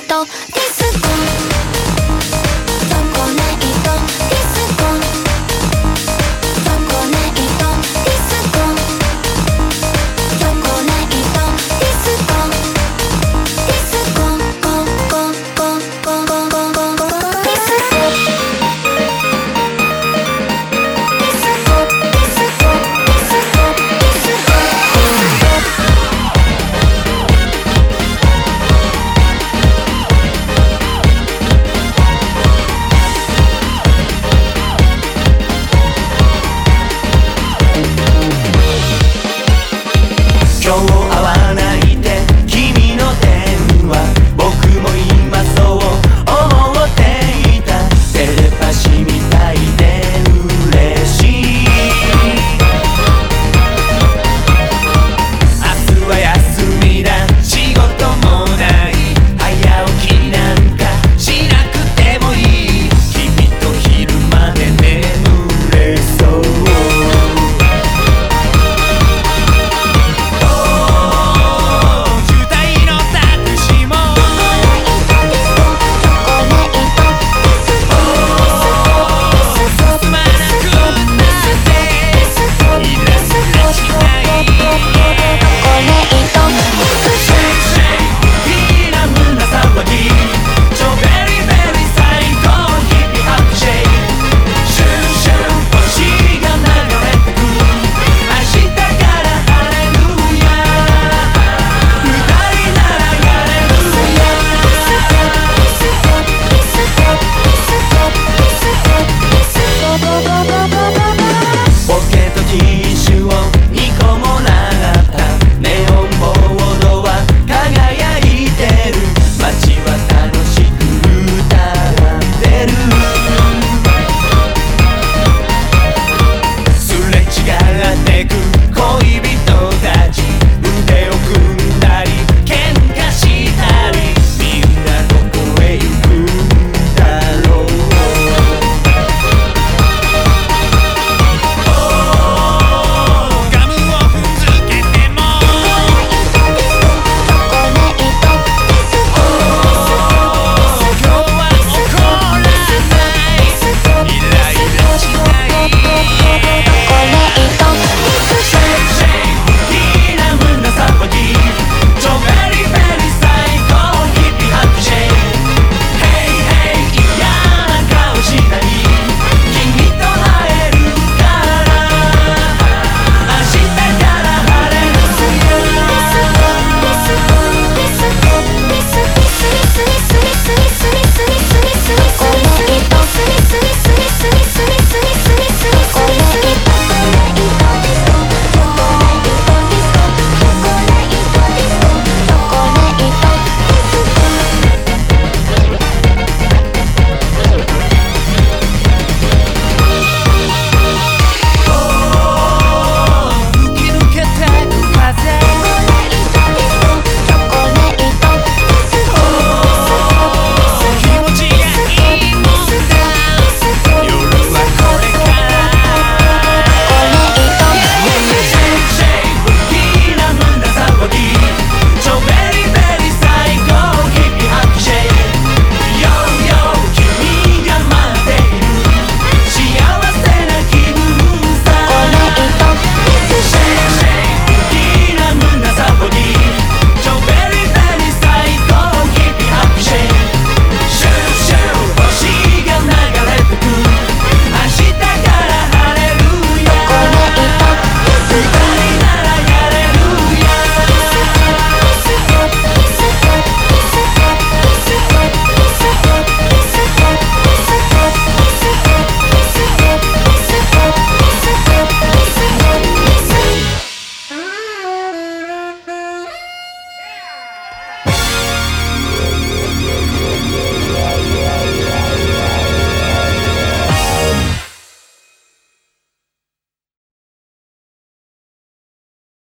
き